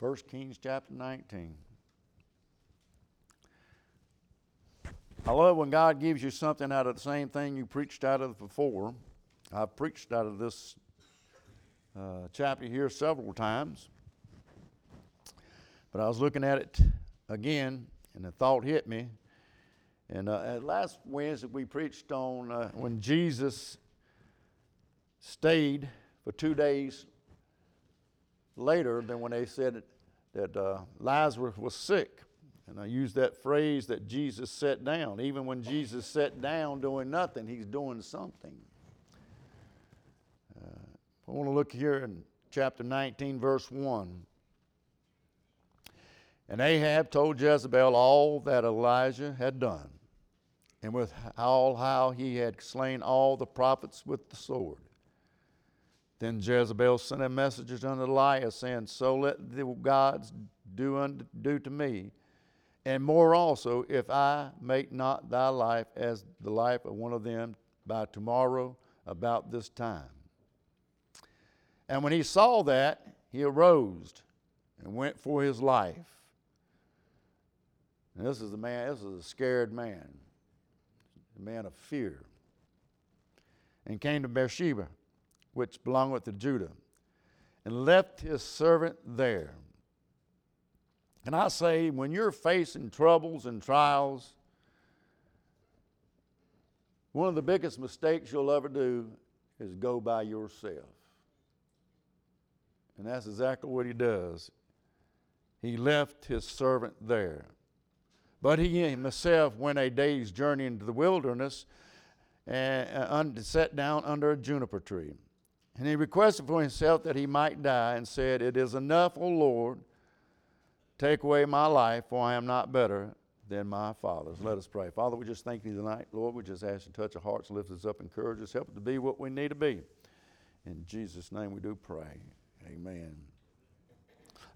1 Kings chapter 19. I love when God gives you something out of the same thing you preached out of before. I've preached out of this uh, chapter here several times. But I was looking at it again, and the thought hit me. And uh, last Wednesday, we preached on uh, when Jesus stayed for two days later than when they said that, uh, Lazarus was sick. And I use that phrase that Jesus sat down. Even when Jesus sat down doing nothing, he's doing something. Uh, I want to look here in chapter 19, verse 1. And Ahab told Jezebel all that Elijah had done, and with all how he had slain all the prophets with the sword. Then Jezebel sent a message unto Elias, saying, So let the gods do, unto, do to me, and more also, if I make not thy life as the life of one of them by tomorrow about this time. And when he saw that, he arose and went for his life. And this is a man, this is a scared man, a man of fear. And came to Beersheba which belongeth to Judah, and left his servant there. And I say, when you're facing troubles and trials, one of the biggest mistakes you'll ever do is go by yourself. And that's exactly what he does. He left his servant there. But he himself went a day's journey into the wilderness and uh, sat down under a juniper tree. And he requested for himself that he might die and said, It is enough, O Lord, take away my life, for I am not better than my fathers. Let us pray. Father, we just thank you tonight. Lord, we just ask you to touch our hearts, lift us up, encourage us, help us to be what we need to be. In Jesus' name we do pray. Amen.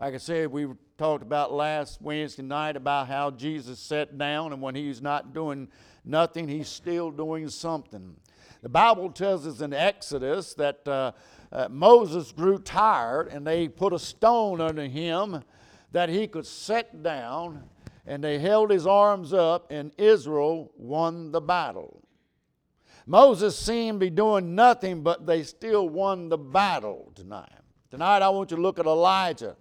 Like I said, we talked about last Wednesday night about how Jesus sat down, and when he's not doing nothing, he's still doing something. The Bible tells us in Exodus that uh, uh, Moses grew tired and they put a stone under him that he could sit down, and they held his arms up, and Israel won the battle. Moses seemed to be doing nothing, but they still won the battle tonight. Tonight, I want you to look at Elijah.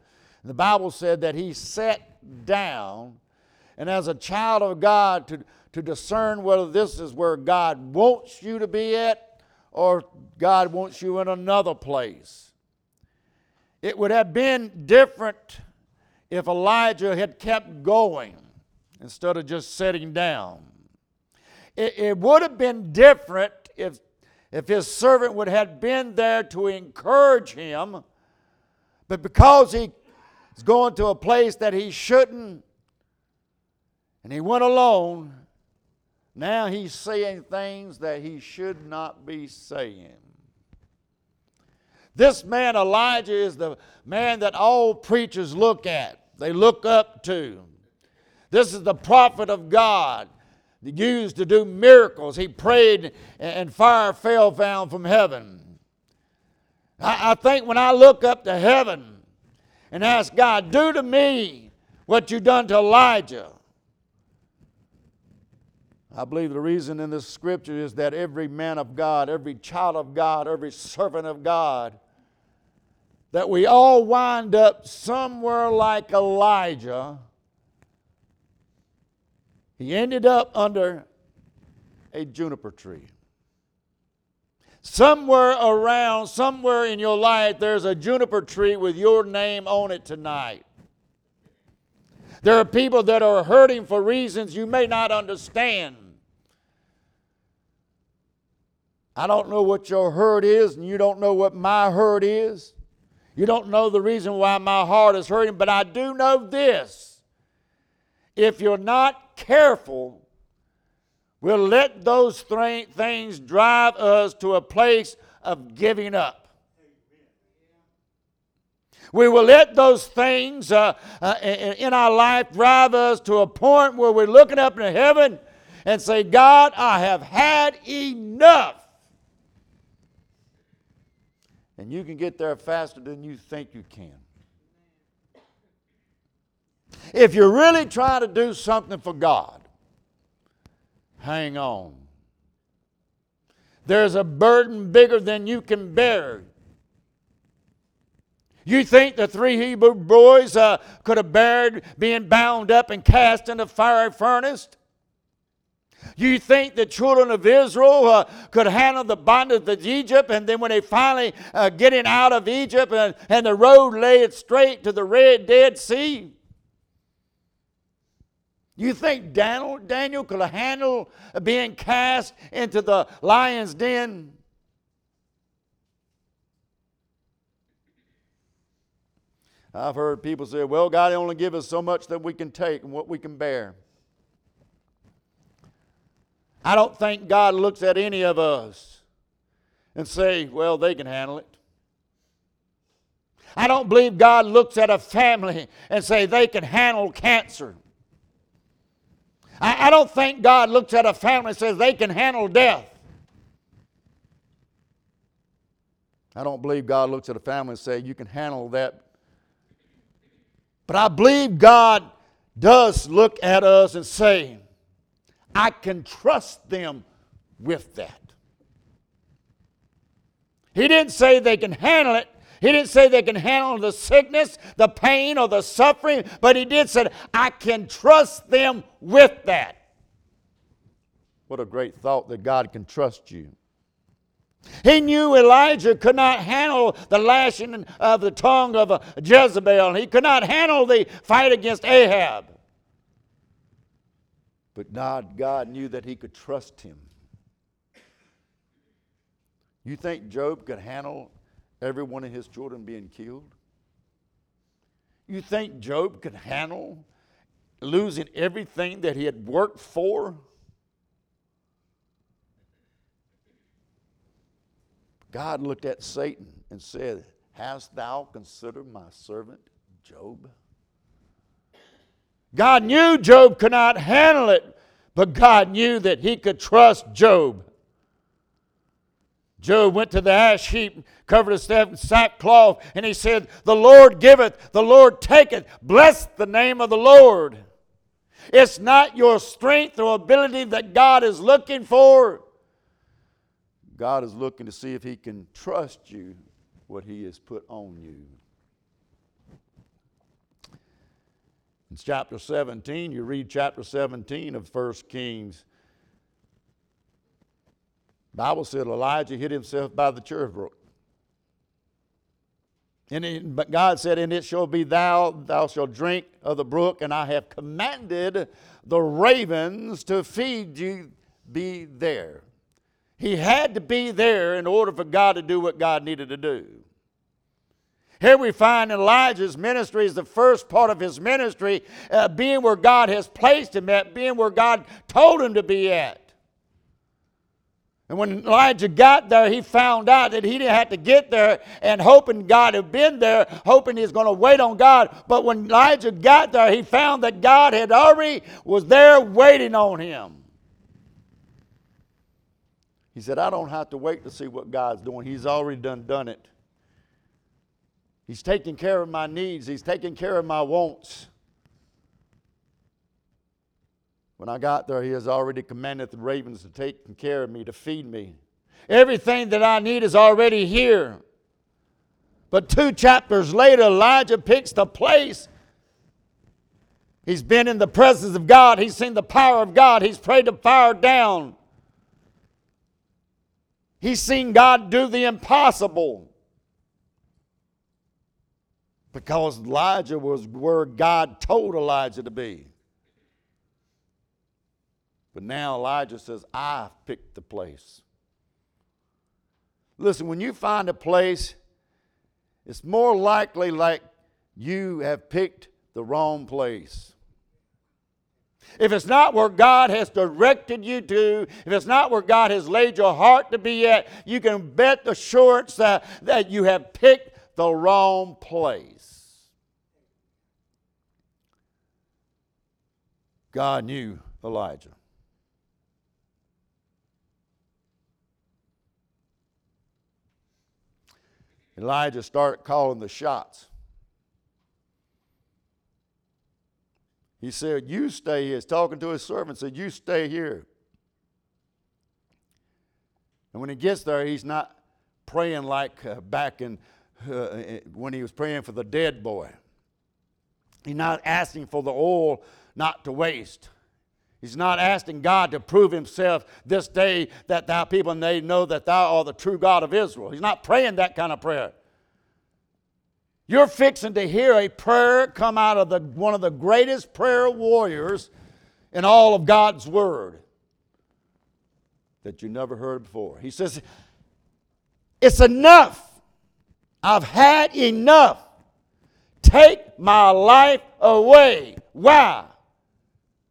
The Bible said that he sat down, and as a child of God, to, to discern whether this is where God wants you to be at or God wants you in another place. It would have been different if Elijah had kept going instead of just sitting down. It, it would have been different if, if his servant would have been there to encourage him, but because he is going to a place that he shouldn't, and he went alone, now he's saying things that he should not be saying. This man, Elijah, is the man that all preachers look at, they look up to. This is the prophet of God used to do miracles. He prayed and fire fell down from heaven. I, think when I look up to heaven and ask God, do to me what you done to Elijah, I believe the reason in this scripture is that every man of God, every child of God, every servant of God, that we all wind up somewhere like Elijah. He ended up under a juniper tree. Somewhere around, somewhere in your life, there's a juniper tree with your name on it tonight. There are people that are hurting for reasons you may not understand. I don't know what your hurt is, and you don't know what my hurt is. You don't know the reason why my heart is hurting, but I do know this. If you're not careful, we'll let those th- things drive us to a place of giving up. We will let those things uh, uh, in our life drive us to a point where we're looking up into heaven and say, God, I have had enough. And you can get there faster than you think you can. if you're really trying to do something for God, hang on. There's a burden bigger than you can bear. You think the three Hebrew boys uh, could have bared being bound up and cast in the fiery furnace? You think the children of Israel uh, could handle the bondage of Egypt, and then when they finally uh, getting out of Egypt and, and the road led straight to the Red Dead Sea? You think Daniel, Daniel could handle being cast into the lion's den? I've heard people say, well, God only give us so much that we can take and what we can bear. I don't think God looks at any of us and say, well, they can handle it. I don't believe God looks at a family and say they can handle cancer. I, I don't think God looks at a family and says they can handle death. I don't believe God looks at a family and say you can handle that. But I believe God does look at us and say, I can trust them with that. He didn't say they can handle it. He didn't say they can handle the sickness, the pain, or the suffering, but he did say, I can trust them with that. What a great thought that God can trust you. He knew Elijah could not handle the lashing of the tongue of Jezebel. He could not handle the fight against Ahab. But God, God knew that he could trust him. You think Job could handle every one of his children being killed? You think Job could handle losing everything that he had worked for? God looked at Satan and said, Hast thou considered my servant Job? God knew Job could not handle it, but God knew that he could trust Job. Job went to the ash heap, covered himself in sackcloth, and he said, The Lord giveth, the Lord taketh. Bless the name of the Lord. It's not your strength or ability that God is looking for. God is looking to see if He can trust you what He has put on you. In chapter 17, you read chapter 17 of 1 Kings. Bible said Elijah hid himself by the brook. And it, but God said, And it shall be thou, thou shalt drink of the brook, and I have commanded the ravens to feed you be there. He had to be there in order for God to do what God needed to do. Here we find Elijah's ministry is the first part of his ministry, uh, being where God has placed him at, being where God told him to be at. And when Elijah got there, he found out that he didn't have to get there and hoping God had been there, hoping he's going to wait on God. But when Elijah got there, he found that God had already was there waiting on him. He said, I don't have to wait to see what God's doing. He's already done done it. He's taking care of my needs, He's taking care of my wants. When I got there, He has already commanded the ravens to take care of me, to feed me. Everything that I need is already here. But two chapters later, Elijah picks the place. He's been in the presence of God. He's seen the power of God. He's prayed the fire down. He's seen God do the impossible because Elijah was where God told Elijah to be. But now Elijah says, I've picked the place. Listen, when you find a place, it's more likely like you have picked the wrong place. If it's not where God has directed you to, if it's not where God has laid your heart to be at, you can bet the assurance that, that you have picked the wrong place. God knew Elijah. Elijah started calling the shots. He said, You stay here. He's talking to his servant, said, You stay here. And when he gets there, he's not praying like uh, back in uh, when he was praying for the dead boy. He's not asking for the oil not to waste. He's not asking God to prove himself this day that thou people may know that thou art the true God of Israel. He's not praying that kind of prayer. You're fixing to hear a prayer come out of the, one of the greatest prayer warriors in all of God's Word that you never heard before. He says, It's enough. I've had enough. Take my life away. Why?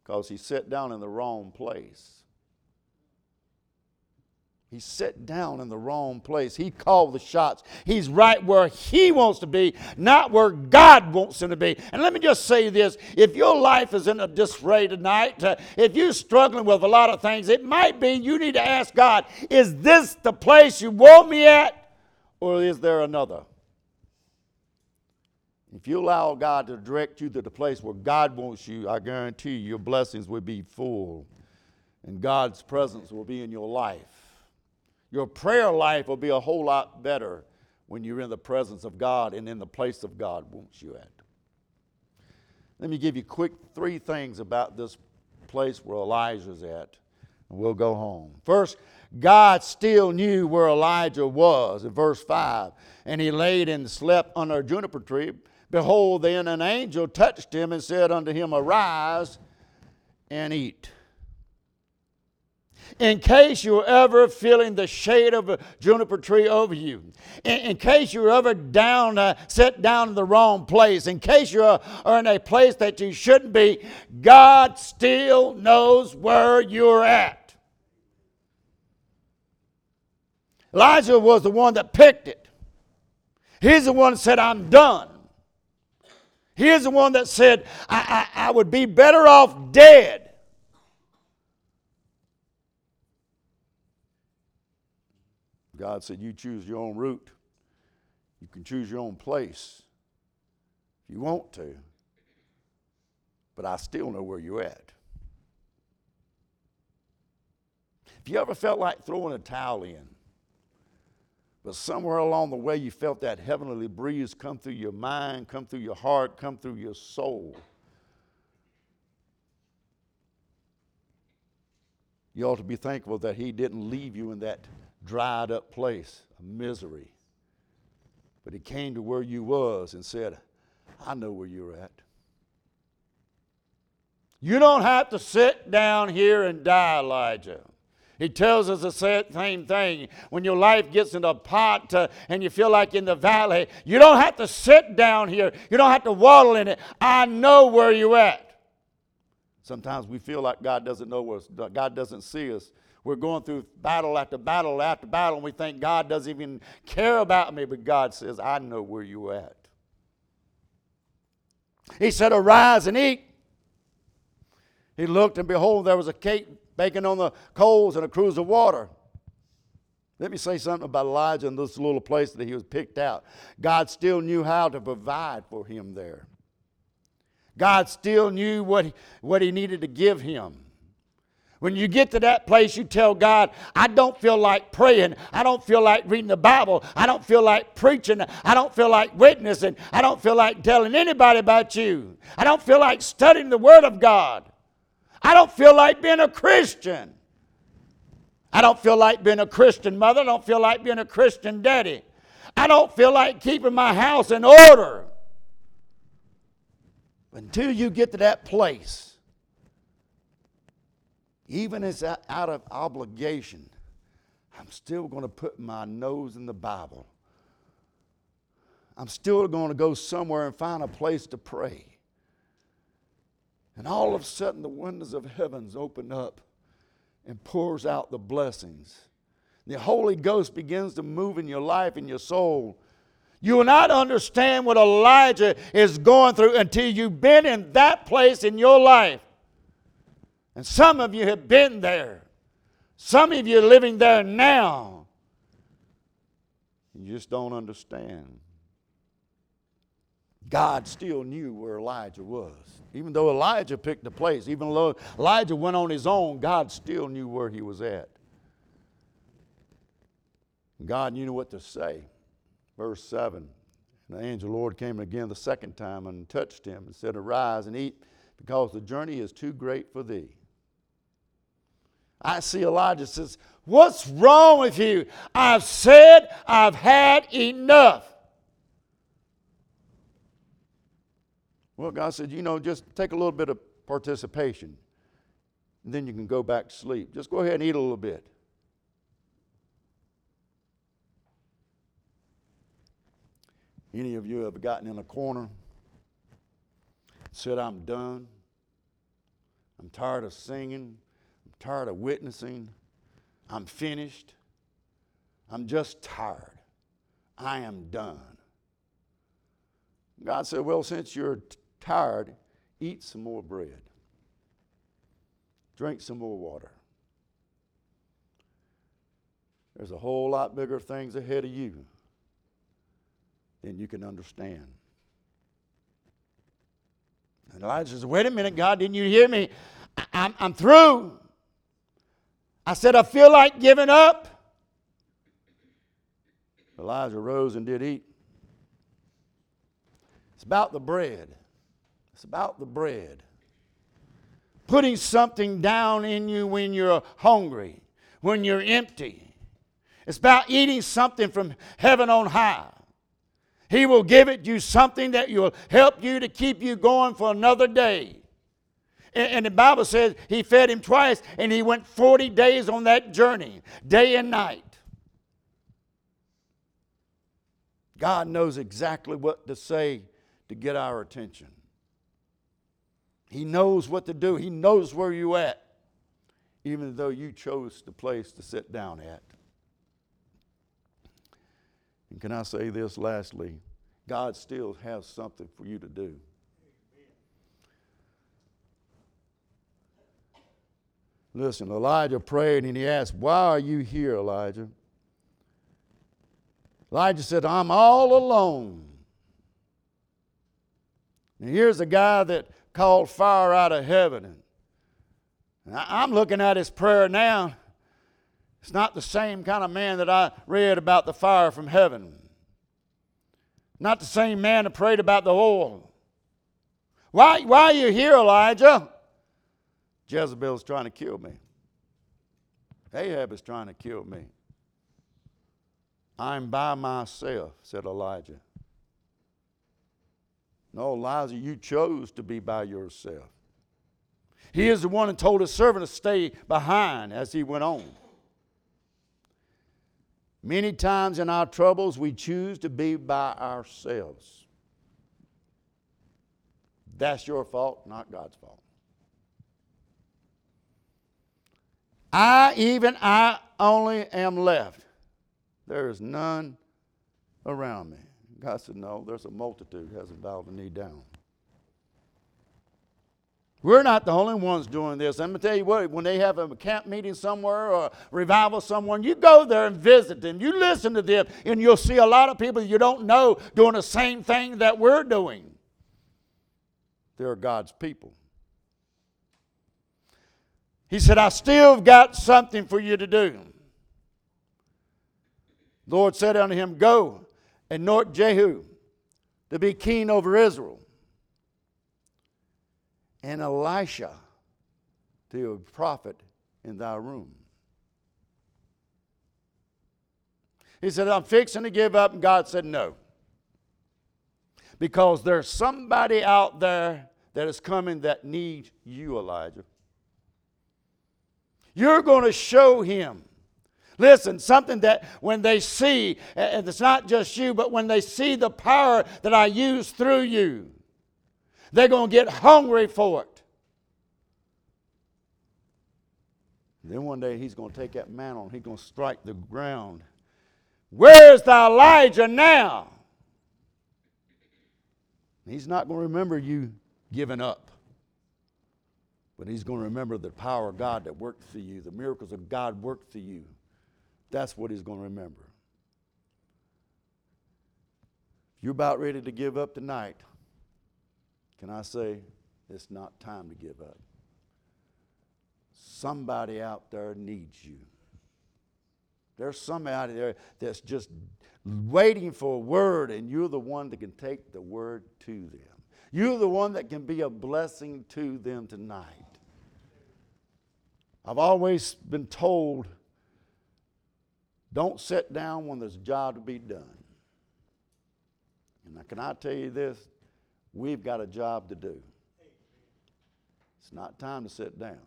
Because he sat down in the wrong place. He sat down in the wrong place. He called the shots. He's right where he wants to be, not where God wants him to be. And let me just say this if your life is in a disarray tonight, uh, if you're struggling with a lot of things, it might be you need to ask God, is this the place you want me at, or is there another? If you allow God to direct you to the place where God wants you, I guarantee you your blessings will be full and God's presence will be in your life. Your prayer life will be a whole lot better when you're in the presence of God and in the place of God wants you at. Let me give you quick three things about this place where Elijah's at, and we'll go home. First, God still knew where Elijah was in verse 5. And he laid and slept under a juniper tree Behold, then an angel touched him and said unto him, Arise and eat. In case you're ever feeling the shade of a juniper tree over you, in, in case you're ever down, uh, set down in the wrong place, in case you're uh, in a place that you shouldn't be, God still knows where you're at. Elijah was the one that picked it. He's the one that said, I'm done. He's the one that said, I, I, I would be better off dead. God said, You choose your own route. You can choose your own place if you want to. But I still know where you're at. If you ever felt like throwing a towel in, but somewhere along the way, you felt that heavenly breeze come through your mind, come through your heart, come through your soul. You ought to be thankful that He didn't leave you in that dried up place of misery. But He came to where you was and said, I know where you're at. You don't have to sit down here and die, Elijah. He tells us the same thing. When your life gets in a pot uh, and you feel like in the valley, you don't have to sit down here. You don't have to waddle in it. I know where you're at. Sometimes we feel like God doesn't know us, God doesn't see us. We're going through battle after battle after battle, and we think God doesn't even care about me, but God says, I know where you're at. He said, Arise and eat. He looked, and behold, there was a cake baking on the coals and a cruse of water. Let me say something about Elijah and this little place that he was picked out. God still knew how to provide for him there. God still knew what he, what he needed to give him. When you get to that place, you tell God, I don't feel like praying. I don't feel like reading the Bible. I don't feel like preaching. I don't feel like witnessing. I don't feel like telling anybody about you. I don't feel like studying the Word of God. I don't feel like being a Christian. I don't feel like being a Christian mother. I don't feel like being a Christian daddy. I don't feel like keeping my house in order. Until you get to that place, even as out of obligation, I'm still going to put my nose in the Bible. I'm still going to go somewhere and find a place to pray. And all of a sudden, the windows of heavens open up and pours out the blessings. The Holy Ghost begins to move in your life and your soul. You will not understand what Elijah is going through until you've been in that place in your life. And some of you have been there. Some of you are living there now. You just don't understand. God still knew where Elijah was. Even though Elijah picked the place, even though Elijah went on his own, God still knew where he was at. God knew what to say. Verse 7 And the angel the Lord came again the second time and touched him and said, Arise and eat, because the journey is too great for thee. I see Elijah says, What's wrong with you? I've said I've had enough. Well, God said, You know, just take a little bit of participation, and then you can go back to sleep. Just go ahead and eat a little bit. Any of you have gotten in a corner, said, I'm done. I'm tired of singing. I'm tired of witnessing. I'm finished. I'm just tired. I am done. God said, Well, since you're t- tired, eat some more bread, drink some more water. There's a whole lot bigger things ahead of you than you can understand. And Elijah says, Wait a minute, God, didn't you hear me? I- I'm, I'm through. I said, I feel like giving up. Elijah rose and did eat. It's about the bread. It's about the bread. Putting something down in you when you're hungry, when you're empty. It's about eating something from heaven on high. He will give it you something that will help you to keep you going for another day. And, the Bible says he fed him twice, and he went 40 days on that journey, day and night. God knows exactly what to say to get our attention. He knows what to do. He knows where you're at, even though you chose the place to sit down at. And can I say this lastly? God still has something for you to do. Listen, Elijah prayed and he asked, Why are you here, Elijah? Elijah said, I'm all alone. And here's a guy that called fire out of heaven. And I'm looking at his prayer now. It's not the same kind of man that I read about the fire from heaven. Not the same man that prayed about the oil. Why, why are you here, Elijah? Jezebel's trying to kill me. Ahab is trying to kill me. I'm by myself, said Elijah. No, Elijah, you chose to be by yourself. He is the one who told his servant to stay behind as he went on. Many times in our troubles, we choose to be by ourselves. That's your fault, not God's fault. I, even I only am left. There is none around me. God said, No, there's a multitude hasn't bowed the knee down. We're not the only ones doing this. I'm going to tell you what, when they have a camp meeting somewhere or revival somewhere, you go there and visit them. You listen to them, and you'll see a lot of people you don't know doing the same thing that we're doing. They're God's people. He said, I still have got something for you to do. The Lord said unto him, Go anoint Jehu to be king over Israel and Elisha to be a prophet in thy room. He said, I'm fixing to give up. And God said, No. Because there's somebody out there that is coming that needs you, Elijah. You're going to show him. Listen, something that when they see, and it's not just you, but when they see the power that I use through you, they're going to get hungry for it. Then one day he's going to take that mantle and he's going to strike the ground. Where's the Elijah now? He's not going to remember you giving up, but he's going to remember the power of God that worked through you, the miracles of God worked through you. That's what he's going to remember. If you're about ready to give up tonight, Can I say it's not time to give up? Somebody out there needs you. There's somebody out there that's just waiting for a word, and you're the one that can take the word to them. You're the one that can be a blessing to them tonight. I've always been told don't sit down when there's a job to be done. And now, can I tell you this? We've got a job to do. It's not time to sit down.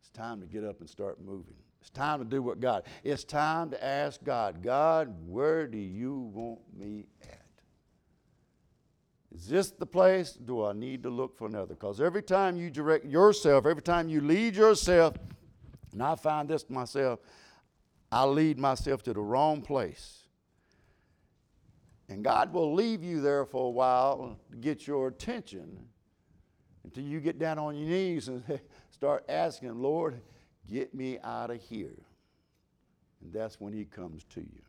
It's time to get up and start moving. It's time to do what God. It's time to ask God, God, where do you want me at? Is this the place? Do I need to look for another? Because every time you direct yourself, every time you lead yourself, and I find this myself, I lead myself to the wrong place. And God will leave you there for a while to get your attention until you get down on your knees and start asking, Lord, get me out of here. And that's when He comes to you.